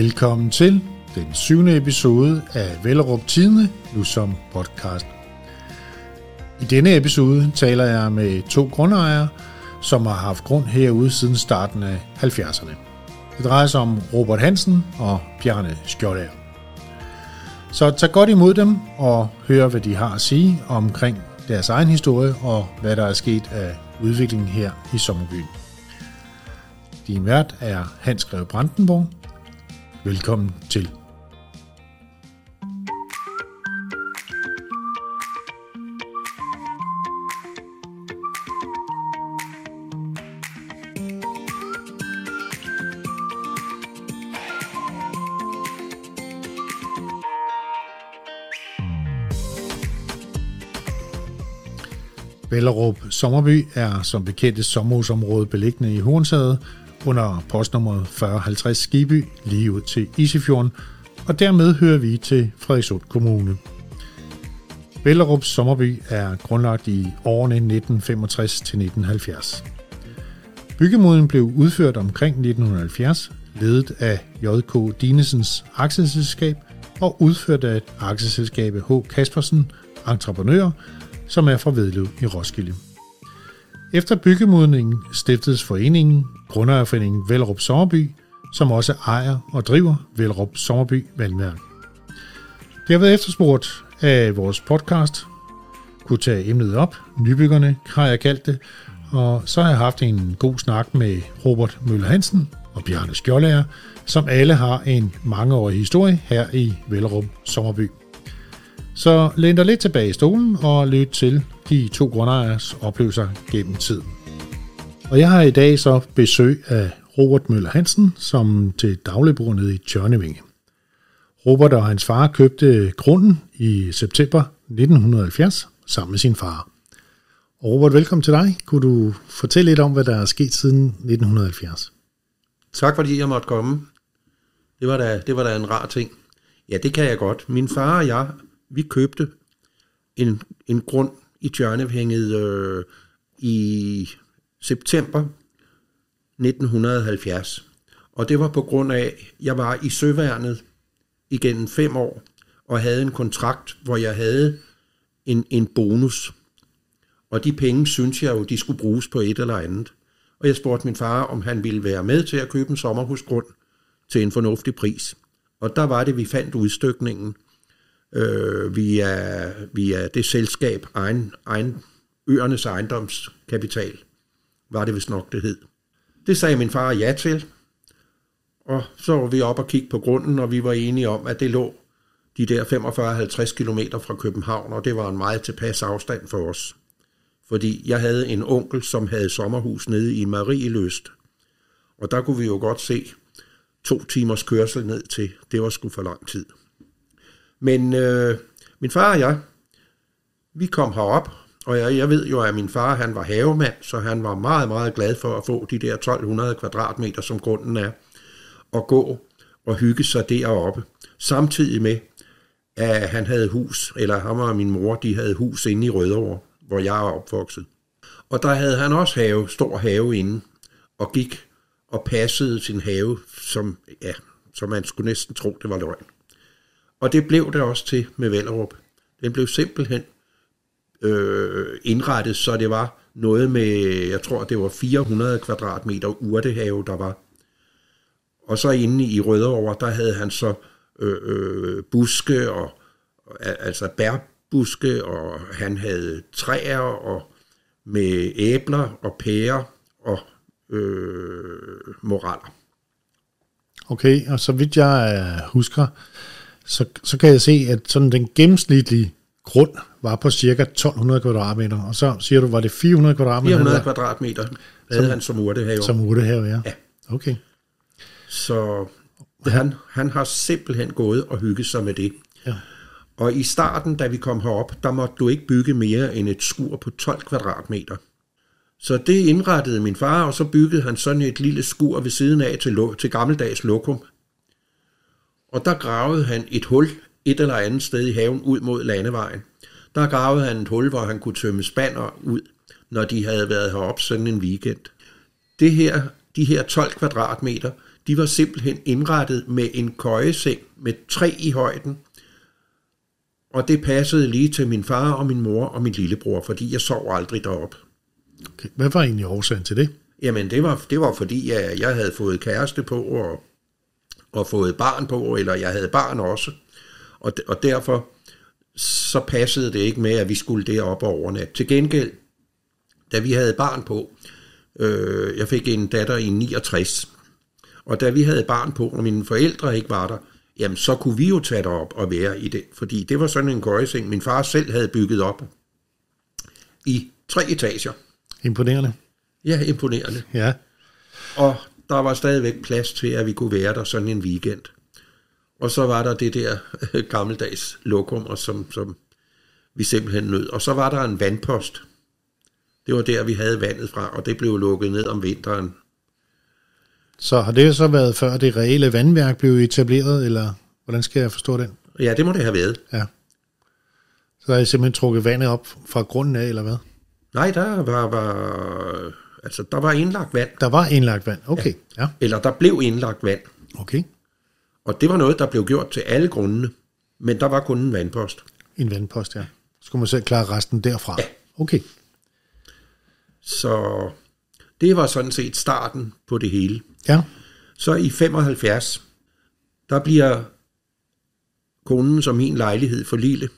Velkommen til den syvende episode af Vellerup Tidene, nu som podcast. I denne episode taler jeg med to grundejere, som har haft grund herude siden starten af 70'erne. Det drejer sig om Robert Hansen og Bjarne Skjoldager. Så tag godt imod dem og hør, hvad de har at sige omkring deres egen historie og hvad der er sket af udviklingen her i Sommerbyen. Din vært er Hans Greve Brandenborg. Velkommen til. Bellerup Sommerby er som bekendt et sommerhusområde beliggende i Hornsade under postnummeret 4050 Skiby lige ud til Isefjorden, og dermed hører vi til Frederikshund Kommune. Bellerup Sommerby er grundlagt i årene 1965-1970. Byggemoden blev udført omkring 1970, ledet af J.K. Dinesens aktieselskab og udført af aktieselskabet H. Kaspersen Entreprenør, som er fra Vedlev i Roskilde. Efter byggemodningen stiftedes foreningen, Grundejerforeningen Vellerup Sommerby, som også ejer og driver Vellerup Sommerby Vandværk. Det har været efterspurgt af vores podcast, kunne tage emnet op. Nybyggerne har jeg kaldt det, og så har jeg haft en god snak med Robert Møller Hansen og Bjarne Skjoldager, som alle har en mangeårig historie her i Vellerup Sommerby. Så læn dig lidt tilbage i stolen og lyt til de to grundejers oplevelser gennem tiden. Og jeg har i dag så besøg af Robert Møller Hansen, som til daglig bor nede i Tjørnevinge. Robert og hans far købte grunden i september 1970 sammen med sin far. Og Robert, velkommen til dig. Kunne du fortælle lidt om, hvad der er sket siden 1970? Tak fordi jeg måtte komme. Det var da, det var da en rar ting. Ja, det kan jeg godt. Min far og jeg vi købte en, en grund i Tjørnevhænget øh, i september 1970. Og det var på grund af, at jeg var i Søværnet igennem fem år, og havde en kontrakt, hvor jeg havde en, en bonus. Og de penge, synes jeg jo, de skulle bruges på et eller andet. Og jeg spurgte min far, om han ville være med til at købe en sommerhusgrund til en fornuftig pris. Og der var det, vi fandt udstykningen – øh, via, via det selskab, egen, egen, øernes ejendomskapital, var det vist nok, det hed. Det sagde min far ja til, og så var vi op og kigge på grunden, og vi var enige om, at det lå de der 45-50 km fra København, og det var en meget tilpas afstand for os. Fordi jeg havde en onkel, som havde sommerhus nede i Marieløst, og der kunne vi jo godt se to timers kørsel ned til. Det var sgu for lang tid. Men øh, min far og jeg, vi kom herop, og jeg, jeg ved jo, at min far han var havemand, så han var meget, meget glad for at få de der 1200 kvadratmeter, som grunden er, og gå og hygge sig deroppe. Samtidig med, at han havde hus, eller ham og min mor, de havde hus inde i Rødovre, hvor jeg er opvokset. Og der havde han også have, stor have inde, og gik og passede sin have, som, ja, som man skulle næsten tro, det var løgn. Og det blev det også til med Vellerup. Den blev simpelthen øh, indrettet, så det var noget med, jeg tror, det var 400 kvadratmeter urtehave, der var. Og så inde i Rødovre, der havde han så øh, øh, buske, og, altså bærbuske, og han havde træer og med æbler og pærer og øh, moraler. Okay, og så vidt jeg øh, husker, så, så kan jeg se, at sådan den gennemsnitlige grund var på cirka 1200 kvadratmeter, og så siger du, var det 400 kvadratmeter? 400 kvadratmeter havde som, han som urtehave. Som urtehave, ja. ja. Okay. Så han, han har simpelthen gået og hygget sig med det. Ja. Og i starten, da vi kom herop, der måtte du ikke bygge mere end et skur på 12 kvadratmeter. Så det indrettede min far, og så byggede han sådan et lille skur ved siden af til, til gammeldags lokum. Og der gravede han et hul et eller andet sted i haven ud mod landevejen. Der gravede han et hul, hvor han kunne tømme spander ud, når de havde været heroppe sådan en weekend. Det her, de her 12 kvadratmeter, de var simpelthen indrettet med en køjeseng med tre i højden, og det passede lige til min far og min mor og min lillebror, fordi jeg sov aldrig derop. Okay. Hvad var egentlig årsagen til det? Jamen, det var, det var fordi, at jeg havde fået kæreste på, og, og fået barn på, eller jeg havde barn også. Og, og derfor så passede det ikke med, at vi skulle derop over nat. Til gengæld, da vi havde barn på, øh, jeg fik en datter i 69, og da vi havde barn på, og mine forældre ikke var der, jamen så kunne vi jo tage derop og være i det, fordi det var sådan en køjeseng, min far selv havde bygget op i tre etager. Imponerende. Ja, imponerende. Ja. Og der var stadigvæk plads til, at vi kunne være der sådan en weekend. Og så var der det der gammeldags lokum, som, som vi simpelthen nød. Og så var der en vandpost. Det var der, vi havde vandet fra, og det blev lukket ned om vinteren. Så har det så været før det reelle vandværk blev etableret, eller hvordan skal jeg forstå den? Ja, det må det have været. Ja. Så har I simpelthen trukket vandet op fra grunden af, eller hvad? Nej, der var, var, altså, der var indlagt vand. Der var indlagt vand, okay. Ja. ja. Eller der blev indlagt vand. Okay. Og det var noget, der blev gjort til alle grundene. Men der var kun en vandpost. En vandpost, ja. Så skulle man selv klare resten derfra. Ja. Okay. Så det var sådan set starten på det hele. Ja. Så i 75, der bliver konen som min lejlighed for lille,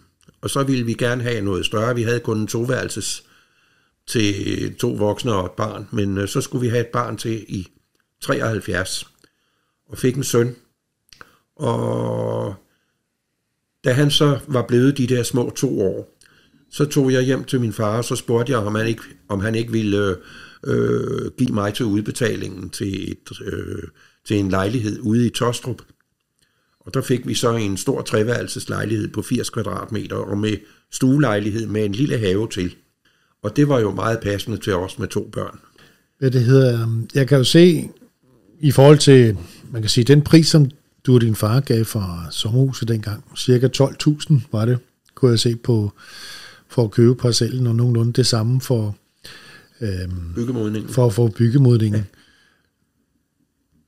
og så ville vi gerne have noget større. Vi havde kun en toværelses til to voksne og et barn, men øh, så skulle vi have et barn til i 73, og fik en søn. Og da han så var blevet de der små to år, så tog jeg hjem til min far, og så spurgte jeg, om han ikke, om han ikke ville øh, give mig til udbetalingen til, et, øh, til en lejlighed ude i Tostrup. Og der fik vi så en stor treværelseslejlighed på 80 kvadratmeter, og med stuelejlighed med en lille have til. Og det var jo meget passende til os med to børn. Hvad det hedder, jeg kan jo se, i forhold til, man kan sige, den pris, som du og din far gav for sommerhuset dengang, cirka 12.000 var det, kunne jeg se på, for at købe parcellen, og nogenlunde det samme for, øhm, byggemodningen. for at få byggemodningen. Ja.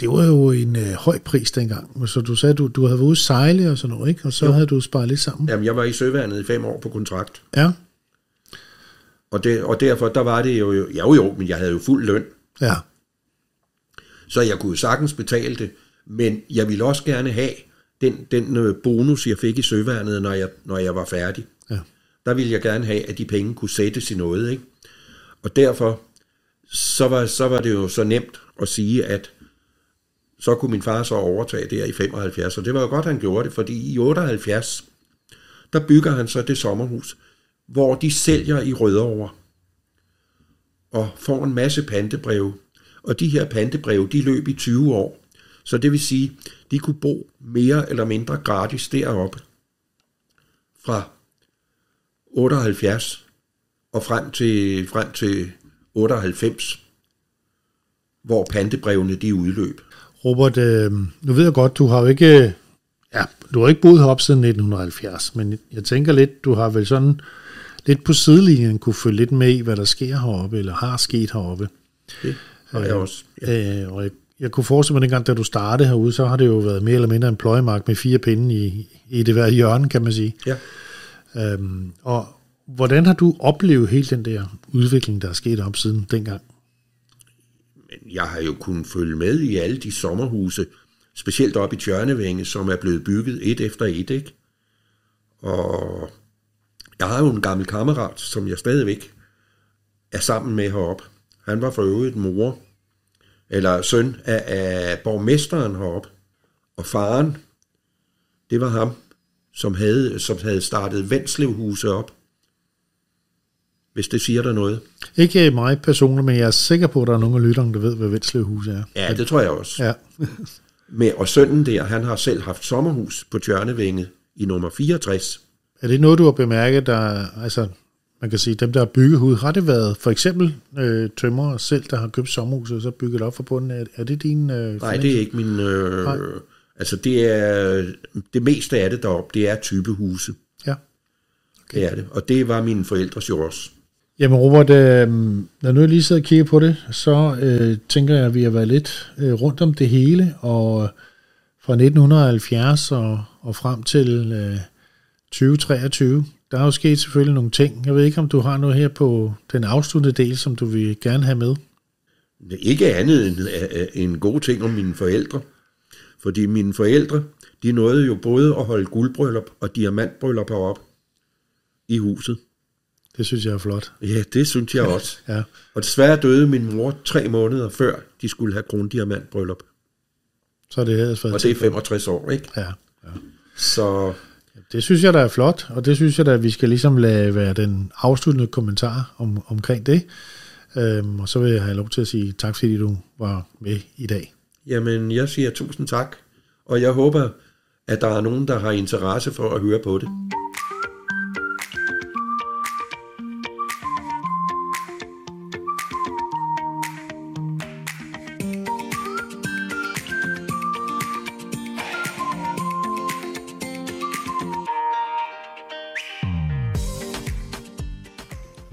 Det var jo en øh, høj pris dengang. Så du sagde, du, du havde været ude sejle og sådan noget, ikke? Og så jo. havde du sparet lidt sammen. Jamen, jeg var i Søværnet i fem år på kontrakt. Ja. Og, det, og derfor, der var det jo, jo jo, men jeg havde jo fuld løn. Ja. Så jeg kunne jo sagtens betale det, men jeg ville også gerne have den, den øh, bonus, jeg fik i Søværnet, når jeg, når jeg var færdig. Ja. Der ville jeg gerne have, at de penge kunne sættes i noget, ikke? Og derfor, så var, så var det jo så nemt at sige, at så kunne min far så overtage der i 75, og det var jo godt, han gjorde det, fordi i 78, der bygger han så det sommerhus, hvor de sælger i Rødovre og får en masse pantebreve. Og de her pantebreve, de løb i 20 år. Så det vil sige, de kunne bo mere eller mindre gratis deroppe fra 78 og frem til, frem til 98, hvor pantebrevene de udløb. Robert, øh, nu ved jeg godt, du har jo ikke, ja, du har ikke boet heroppe siden 1970, men jeg tænker lidt, du har vel sådan lidt på sidelinjen kunne følge lidt med i, hvad der sker heroppe, eller har sket heroppe. Det har jeg også. Ja. Øh, og jeg, jeg kunne forestille mig, dengang, da du startede herude, så har det jo været mere eller mindre en pløjemark med fire pinde i, i det hver hjørne, kan man sige. Ja. Øhm, og hvordan har du oplevet hele den der udvikling, der er sket op siden dengang? Men jeg har jo kunnet følge med i alle de sommerhuse, specielt op i Tjørnevænge, som er blevet bygget et efter et, ikke? Og jeg har jo en gammel kammerat, som jeg stadigvæk er sammen med heroppe. Han var for øvrigt mor, eller søn af, af borgmesteren heroppe. Og faren, det var ham, som havde, som havde startet Vendslevhuset op. Hvis det siger der noget. Ikke mig personligt, men jeg er sikker på, at der er nogle af lytterne, der ved, hvad Vendslevhuset er. Ja, det tror jeg også. Ja. Med, og sønnen der, han har selv haft sommerhus på Tjørnevænget i nummer 64. Er det noget, du har bemærket, der, altså, man kan sige, dem, der har bygget hud, har det været for eksempel øh, tømmer selv, der har købt sommerhuset og så bygget op for bunden? Er, er det din øh, Nej, det er ikke min... Øh, Nej. Altså, det er... Det meste af det deroppe, det er typehuse. Ja. Okay. Det er det. Og det var mine forældres jo også. Jamen Robert, øh, når nu jeg lige sidder og kigger på det, så øh, tænker jeg, at vi har været lidt øh, rundt om det hele, og fra 1970 og, og frem til øh, 2023, der er jo sket selvfølgelig nogle ting. Jeg ved ikke, om du har noget her på den afsluttende del, som du vil gerne have med? Ikke andet end en god ting om mine forældre. Fordi mine forældre, de nåede jo både at holde guldbryllup og diamantbryllup op i huset. Det synes jeg er flot. Ja, det synes jeg også. ja. Og desværre døde min mor tre måneder før, de skulle have krondiamantbryllup. Så det havde Og det er 65 år, ikke? Ja. ja. Så... Det synes jeg, der er flot, og det synes jeg, at vi skal ligesom lade være den afsluttende kommentar om, omkring det. Øhm, og så vil jeg have lov til at sige tak, fordi du var med i dag. Jamen, jeg siger tusind tak, og jeg håber, at der er nogen, der har interesse for at høre på det.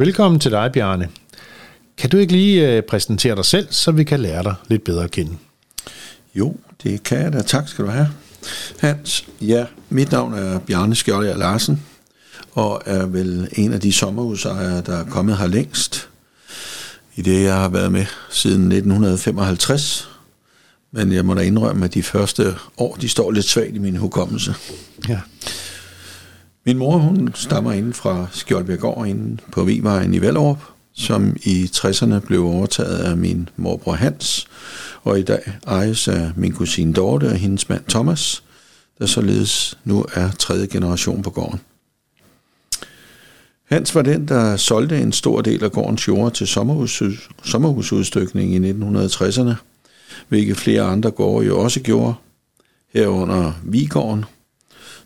Velkommen til dig, Bjarne. Kan du ikke lige øh, præsentere dig selv, så vi kan lære dig lidt bedre at kende? Jo, det kan jeg da. Tak skal du have. Hans, ja, mit navn er Bjarne Skjolder Larsen, og er vel en af de sommerhusejere, der er kommet her længst. I det, jeg har været med siden 1955. Men jeg må da indrømme, at de første år, de står lidt svagt i min hukommelse. Ja. Min mor, hun stammer inden fra Skjoldbjergård inde på Vivejen i Vallerup, som i 60'erne blev overtaget af min morbror Hans, og i dag ejes af min kusine Dorte og hendes mand Thomas, der således nu er tredje generation på gården. Hans var den, der solgte en stor del af gårdens jord til sommerhus, sommerhusudstykning i 1960'erne, hvilket flere andre gårde jo også gjorde, herunder Vigården,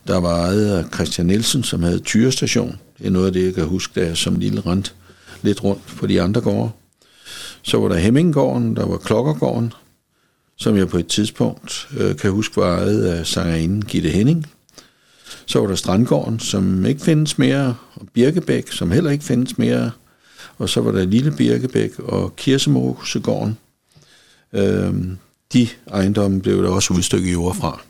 der var ejet af Christian Nielsen, som havde tyrestation. Det er noget af det, jeg kan huske, da jeg som lille rent lidt rundt på de andre gårde. Så var der Hemminggården, der var Klokkergården, som jeg på et tidspunkt øh, kan huske var ejet af sangerinden Gitte Henning. Så var der Strandgården, som ikke findes mere, og Birkebæk, som heller ikke findes mere. Og så var der Lille Birkebæk og Kirsemosegården. Øh, de ejendomme blev der også udstykket jord fra.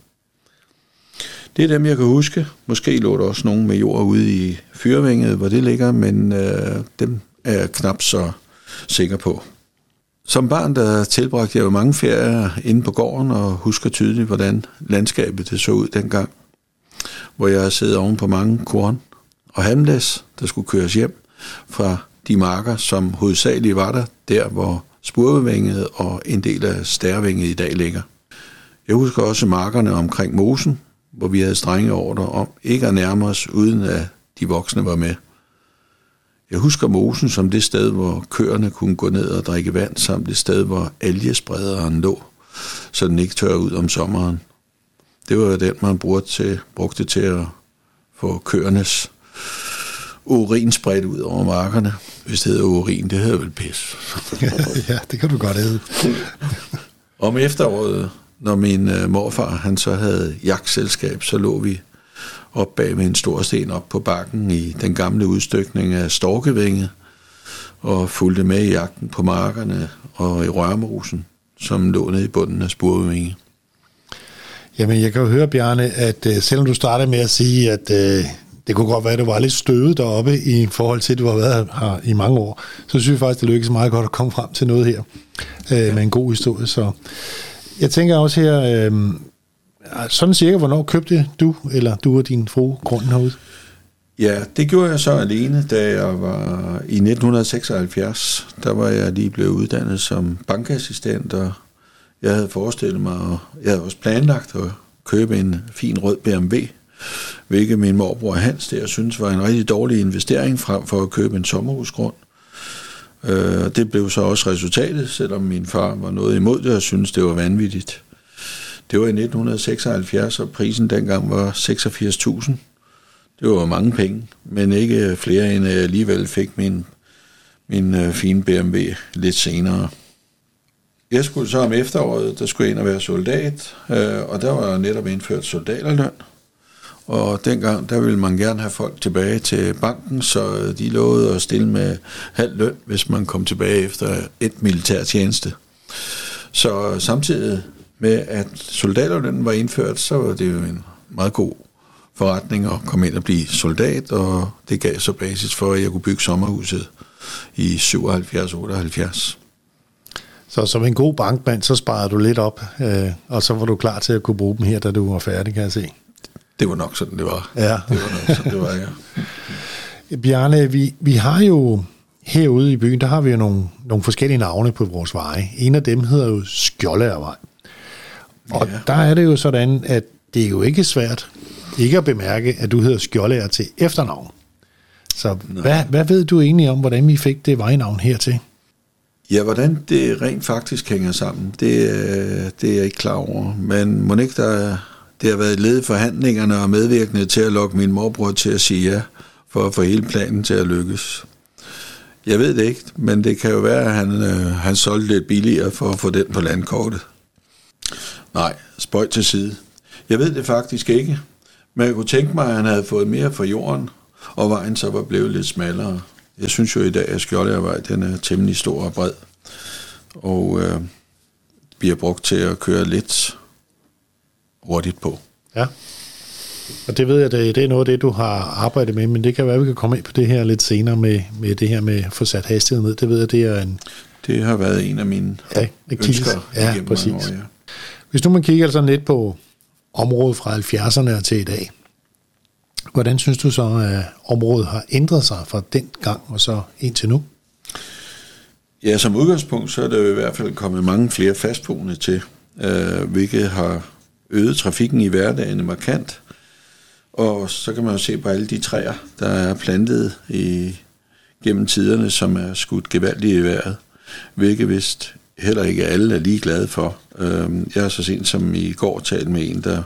Det er dem, jeg kan huske. Måske lå der også nogen med jord ude i Fyrvinget, hvor det ligger, men øh, dem er jeg knap så sikker på. Som barn, der tilbragte jeg jo mange ferier inde på gården, og husker tydeligt, hvordan landskabet det så ud dengang. Hvor jeg sad oven på mange korn og hamlæs, der skulle køres hjem fra de marker, som hovedsageligt var der, der hvor spurvevænget og en del af stærvænget i dag ligger. Jeg husker også markerne omkring mosen, hvor vi havde strenge ordre om ikke at nærme os, uden at de voksne var med. Jeg husker mosen som det sted, hvor køerne kunne gå ned og drikke vand, samt det sted, hvor algesprederen lå, så den ikke tør ud om sommeren. Det var den, man brugte til, brugte til at få køernes urin spredt ud over markerne. Hvis det hedder urin, det hedder vel pis. ja, det kan du godt hedde. Om efteråret når min øh, morfar han så havde jagtselskab, så lå vi op bag med en stor sten op på bakken i den gamle udstykning af Storkevinge, og fulgte med i jagten på markerne og i rørmosen, som lå nede i bunden af Spurvinge. Jamen, jeg kan jo høre, Bjarne, at øh, selvom du startede med at sige, at øh, det kunne godt være, at du var lidt støvet deroppe i forhold til, at du har været her i mange år, så synes jeg faktisk, det lykkedes meget godt at komme frem til noget her øh, ja. med en god historie. Så jeg tænker også her, øh, sådan cirka, hvornår købte du, eller du og din fru, grunden herude? Ja, det gjorde jeg så alene, da jeg var i 1976. Der var jeg lige blevet uddannet som bankassistent, og jeg havde forestillet mig, og jeg havde også planlagt at købe en fin rød BMW, hvilket min morbror Hans der synes var en rigtig dårlig investering frem for at købe en sommerhusgrund. Øh, det blev så også resultatet, selvom min far var noget imod det og syntes, det var vanvittigt. Det var i 1976, og prisen dengang var 86.000. Det var mange penge, men ikke flere, end jeg alligevel fik min, min øh, fine BMW lidt senere. Jeg skulle så om efteråret, der skulle jeg ind og være soldat, øh, og der var netop indført soldaterløn. Og dengang, der ville man gerne have folk tilbage til banken, så de lovede at stille med halv løn, hvis man kom tilbage efter et militær tjeneste. Så samtidig med, at soldaterlønnen var indført, så var det jo en meget god forretning at komme ind og blive soldat, og det gav så basis for, at jeg kunne bygge sommerhuset i 77-78. Så som en god bankmand, så sparede du lidt op, øh, og så var du klar til at kunne bruge dem her, da du var færdig, kan jeg se. Det var nok sådan, det var. Ja. Det var nok sådan, det var, ja. Bjarne, vi, vi har jo herude i byen, der har vi jo nogle, nogle forskellige navne på vores veje. En af dem hedder jo Skjoldærvej. Og ja. der er det jo sådan, at det er jo ikke svært ikke at bemærke, at du hedder Skjoldær til efternavn. Så hvad, hvad ved du egentlig om, hvordan vi fik det vejnavn hertil? Ja, hvordan det rent faktisk hænger sammen, det, øh, det er jeg ikke klar over. Men må ikke der, det har været led i forhandlingerne og medvirkende til at lokke min morbror til at sige ja, for at få hele planen til at lykkes. Jeg ved det ikke, men det kan jo være, at han, øh, han solgte lidt billigere for at få den på landkortet. Nej, spøj til side. Jeg ved det faktisk ikke, men jeg kunne tænke mig, at han havde fået mere fra jorden, og vejen så var blevet lidt smallere. Jeg synes jo i dag, at Skjoldjærvej, den er temmelig stor og bred, og øh, bliver brugt til at køre lidt hurtigt på. Ja. Og det ved jeg, det, det er noget af det, du har arbejdet med, men det kan være, at vi kan komme ind på det her lidt senere med, med det her med at få sat hastigheden ned. Det ved jeg, det er en... Det har været en af mine ja, ønsker ja, præcis. År, ja. Hvis nu man kigger sådan lidt på området fra 70'erne til i dag, hvordan synes du så, at området har ændret sig fra den gang og så indtil nu? Ja, som udgangspunkt, så er der i hvert fald kommet mange flere fastboende til, øh, hvilket har øget trafikken i hverdagen markant. Og så kan man jo se på alle de træer, der er plantet i, gennem tiderne, som er skudt gevaldigt i vejret, hvilket vist heller ikke alle er lige glade for. Øhm, jeg har så sent som i går talt med en, der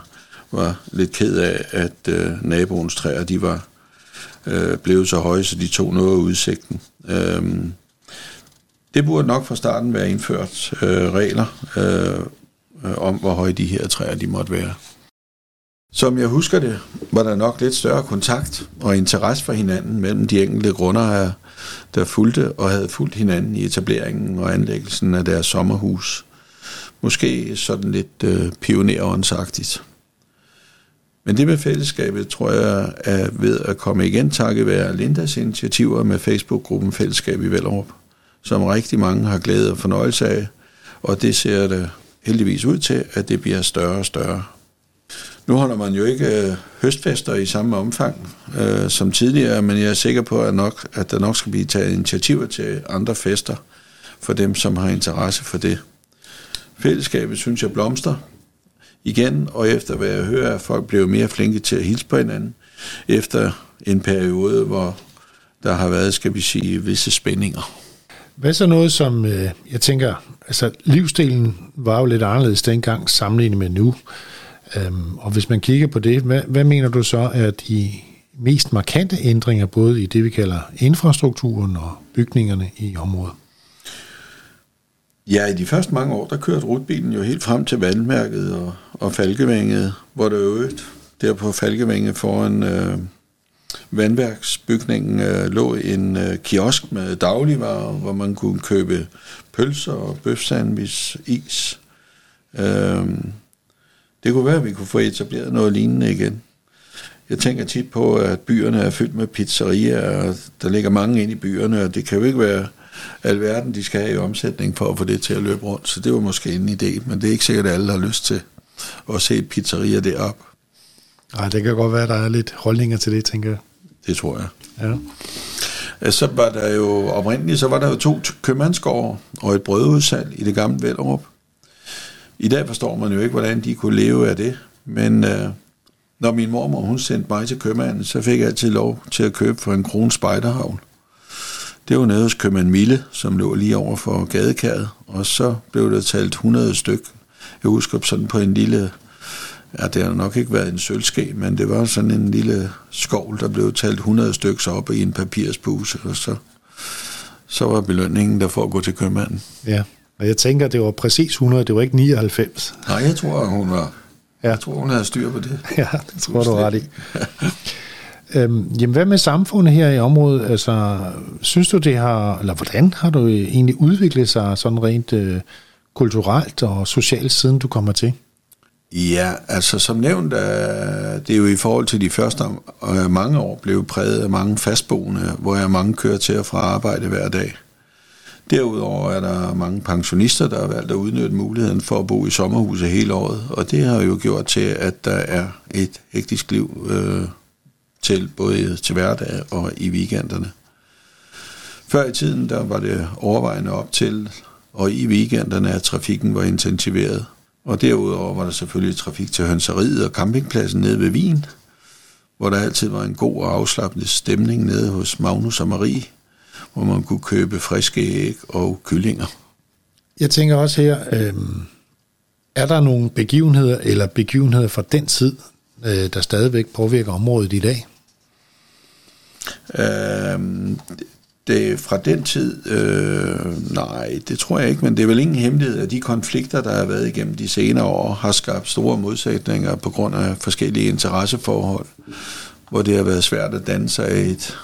var lidt ked af, at øh, naboens træer de var øh, blevet så høje, så de tog noget af udsigten. Øhm, det burde nok fra starten være indført øh, regler øh, om, hvor høje de her træer de måtte være. Som jeg husker det, var der nok lidt større kontakt og interesse for hinanden mellem de enkelte grundejere, der fulgte og havde fulgt hinanden i etableringen og anlæggelsen af deres sommerhus. Måske sådan lidt øh, pioneråndsagtigt. Men det med fællesskabet, tror jeg, er ved at komme igen takket være Lindas initiativer med Facebook-gruppen Fællesskab i Vellerup, som rigtig mange har glæde og fornøjelse af, og det ser det heldigvis ud til, at det bliver større og større. Nu holder man jo ikke øh, høstfester i samme omfang øh, som tidligere, men jeg er sikker på, at, nok, at der nok skal blive taget initiativer til andre fester for dem, som har interesse for det. Fællesskabet synes jeg blomster igen, og efter hvad jeg hører, at folk bliver mere flinke til at hilse på hinanden, efter en periode, hvor der har været, skal vi sige, visse spændinger. Hvad så noget som, øh, jeg tænker, altså livsstilen var jo lidt anderledes dengang sammenlignet med nu. Øhm, og hvis man kigger på det, hvad, hvad mener du så er de mest markante ændringer, både i det, vi kalder infrastrukturen og bygningerne i området? Ja, i de første mange år, der kørte rutbilen jo helt frem til vandmærket og, og Falkevænget, hvor der øvrigt der på Falkevænget foran øh, vandværksbygningen øh, lå en øh, kiosk med dagligvarer, hvor man kunne købe pølser og bøfsandvis, is. Øh, det kunne være, at vi kunne få etableret noget lignende igen. Jeg tænker tit på, at byerne er fyldt med pizzerier, og der ligger mange ind i byerne, og det kan jo ikke være alverden, de skal have i omsætning for at få det til at løbe rundt. Så det var måske en idé, men det er ikke sikkert, at alle har lyst til at se pizzerier deroppe. Nej, det kan godt være, at der er lidt holdninger til det, tænker jeg. Det tror jeg. Ja. Så var der jo oprindeligt, så var der jo to købmandsgårde og et brødudsalg i det gamle Vellerup. I dag forstår man jo ikke, hvordan de kunne leve af det, men øh, når min mormor hun sendte mig til købmanden, så fik jeg altid lov til at købe for en krone spejderhavn. Det var nede hos købmand Mille, som lå lige over for gadekæret, og så blev der talt 100 styk. Jeg husker sådan på en lille, ja det har nok ikke været en sølvske, men det var sådan en lille skovl, der blev talt 100 stykker op i en papirspuse, og så, så var belønningen der for at gå til købmanden. Ja, og jeg tænker, det var præcis 100, det var ikke 99. Nej, jeg tror, hun var Ja. Jeg tror, hun havde styr på det. Ja, det tror du ret i. øhm, jamen, hvad med samfundet her i området? Altså, synes du, det har, eller hvordan har du egentlig udviklet sig sådan rent øh, kulturelt og socialt, siden du kommer til? Ja, altså som nævnt, øh, det er jo i forhold til de første øh, mange år blev præget af mange fastboende, hvor jeg mange kører til og fra arbejde hver dag. Derudover er der mange pensionister, der har valgt at udnytte muligheden for at bo i sommerhuset hele året, og det har jo gjort til, at der er et hektisk liv øh, til både til hverdag og i weekenderne. Før i tiden, der var det overvejende op til, og i weekenderne, at trafikken var intensiveret. Og derudover var der selvfølgelig trafik til hønseriet og campingpladsen nede ved Wien, hvor der altid var en god og afslappende stemning nede hos Magnus og Marie, hvor man kunne købe friske æg og kyllinger. Jeg tænker også her, øh, er der nogle begivenheder eller begivenheder fra den tid, øh, der stadigvæk påvirker området i dag? Øh, det, fra den tid, øh, nej, det tror jeg ikke, men det er vel ingen hemmelighed, at de konflikter, der har været igennem de senere år, har skabt store modsætninger på grund af forskellige interesseforhold, hvor det har været svært at danne sig et,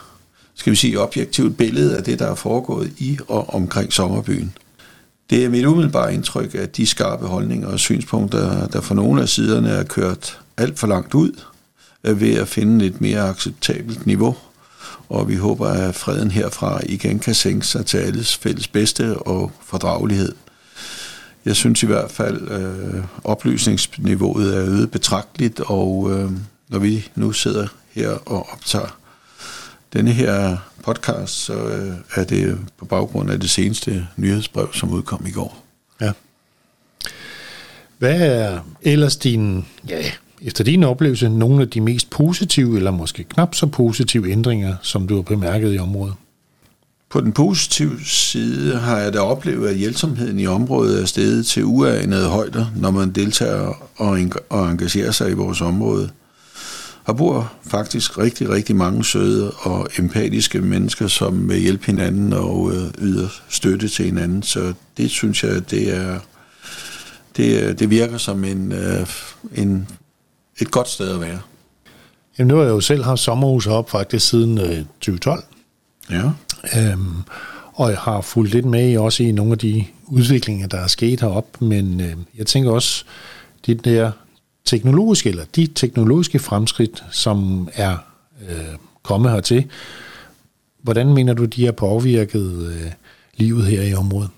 skal vi sige, objektivt billede af det, der er foregået i og omkring sommerbyen. Det er mit umiddelbare indtryk, at de skarpe holdninger og synspunkter, der for nogle af siderne er kørt alt for langt ud, er ved at finde et mere acceptabelt niveau og vi håber, at freden herfra igen kan sænke sig til alles fælles bedste og fordragelighed. Jeg synes i hvert fald, at øh, oplysningsniveauet er øget betragteligt, og øh, når vi nu sidder her og optager denne her podcast, så øh, er det på baggrund af det seneste nyhedsbrev, som udkom i går. Ja. Hvad er ellers din, ja, efter din oplevelse nogle af de mest positive, eller måske knap så positive ændringer, som du har bemærket i området? På den positive side har jeg da oplevet, at hjælpsomheden i området er steget til uanede højder, når man deltager og og engagerer sig i vores område. Her bor faktisk rigtig, rigtig mange søde og empatiske mennesker, som vil hjælpe hinanden og øh, yder støtte til hinanden. Så det synes jeg, det er det, det virker som en, øh, en et godt sted at være. Jamen, nu har jeg jo selv haft sommerhus op faktisk siden øh, 2012. Ja. Øhm, og jeg har fulgt lidt med i også i nogle af de udviklinger, der er sket herop, men øh, jeg tænker også, det der teknologiske, eller de teknologiske fremskridt, som er øh, kommet hertil, hvordan mener du, de har påvirket øh, livet her i området?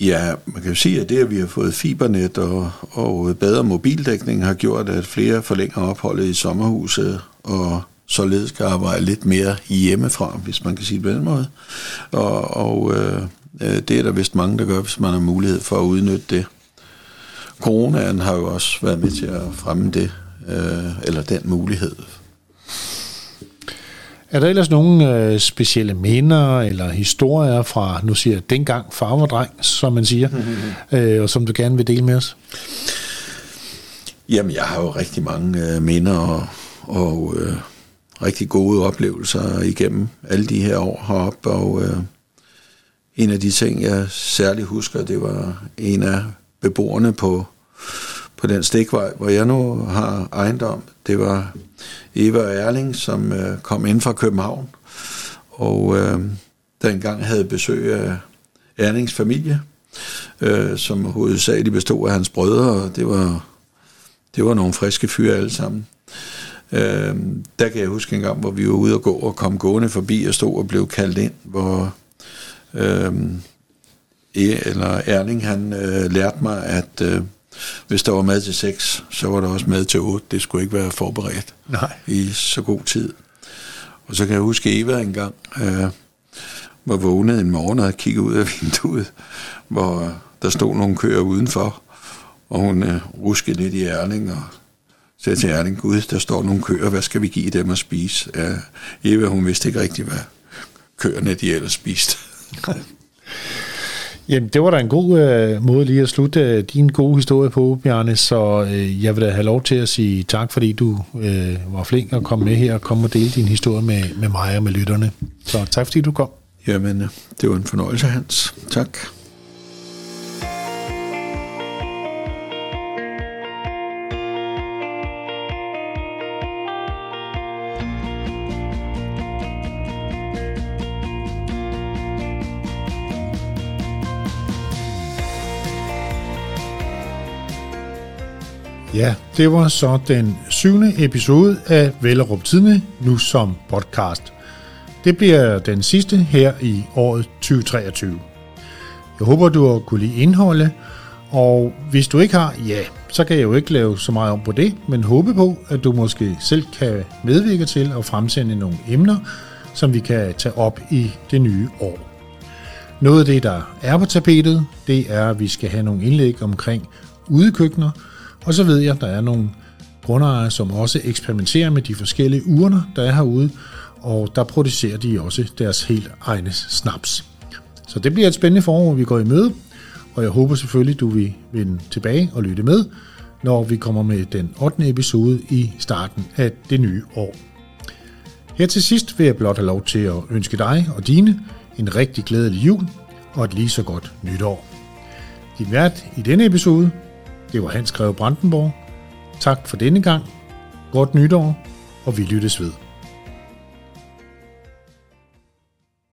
Ja, man kan jo sige, at det, at vi har fået fibernet og, og bedre mobildækning, har gjort, at flere forlænger opholdet i sommerhuset, og således kan arbejde lidt mere hjemmefra, hvis man kan sige det på den måde. Og, og øh, det er der vist mange, der gør, hvis man har mulighed for at udnytte det. Coronaen har jo også været med til at fremme det, øh, eller den mulighed er der ellers nogle øh, specielle minder eller historier fra, nu siger jeg, dengang far var dreng, som man siger, mm-hmm. øh, og som du gerne vil dele med os? Jamen, jeg har jo rigtig mange øh, minder og, og øh, rigtig gode oplevelser igennem alle de her år heroppe, og øh, en af de ting, jeg særligt husker, det var en af beboerne på, på den stikvej, hvor jeg nu har ejendom. Det var Eva Erling, som øh, kom ind fra København, og øh, dengang havde besøg af Erlings familie, øh, som hovedsageligt bestod af hans brødre, og det var, det var nogle friske fyre alle sammen. Øh, der kan jeg huske en gang, hvor vi var ude og gå og kom gående forbi og stod og blev kaldt ind, hvor øh, e- eller Erling han øh, lærte mig, at øh, hvis der var mad til seks, så var der også mad til otte. Det skulle ikke være forberedt Nej. i så god tid. Og så kan jeg huske Eva engang, øh, var vågnet en morgen og havde kigget ud af vinduet, hvor der stod nogle køer udenfor, og hun øh, ruskede lidt i Erling og sagde til Erling, Gud, der står nogle køer, hvad skal vi give dem at spise? Ja, Eva, hun vidste ikke rigtigt, hvad køerne de ellers spiste. Jamen, det var da en god øh, måde lige at slutte øh, din gode historie på, Bjarne, så øh, jeg vil da have lov til at sige tak, fordi du øh, var flink at komme med her og komme og dele din historie med, med mig og med lytterne. Så tak, fordi du kom. Jamen, det var en fornøjelse, Hans. Tak. Ja, det var så den syvende episode af Vellerup Tidene, nu som podcast. Det bliver den sidste her i året 2023. Jeg håber, du har kunne lide indholdet, og hvis du ikke har, ja, så kan jeg jo ikke lave så meget om på det, men håbe på, at du måske selv kan medvirke til at fremsende nogle emner, som vi kan tage op i det nye år. Noget af det, der er på tapetet, det er, at vi skal have nogle indlæg omkring udekøkkener, og så ved jeg, at der er nogle grundejere, som også eksperimenterer med de forskellige urner, der er herude, og der producerer de også deres helt egne snaps. Så det bliver et spændende forår, vi går i møde, og jeg håber selvfølgelig, du vil vende tilbage og lytte med, når vi kommer med den 8. episode i starten af det nye år. Her til sidst vil jeg blot have lov til at ønske dig og dine en rigtig glædelig jul og et lige så godt nytår. Din vært i denne episode, det var Hans Greve Brandenborg. Tak for denne gang. Godt nytår, og vi lyttes ved.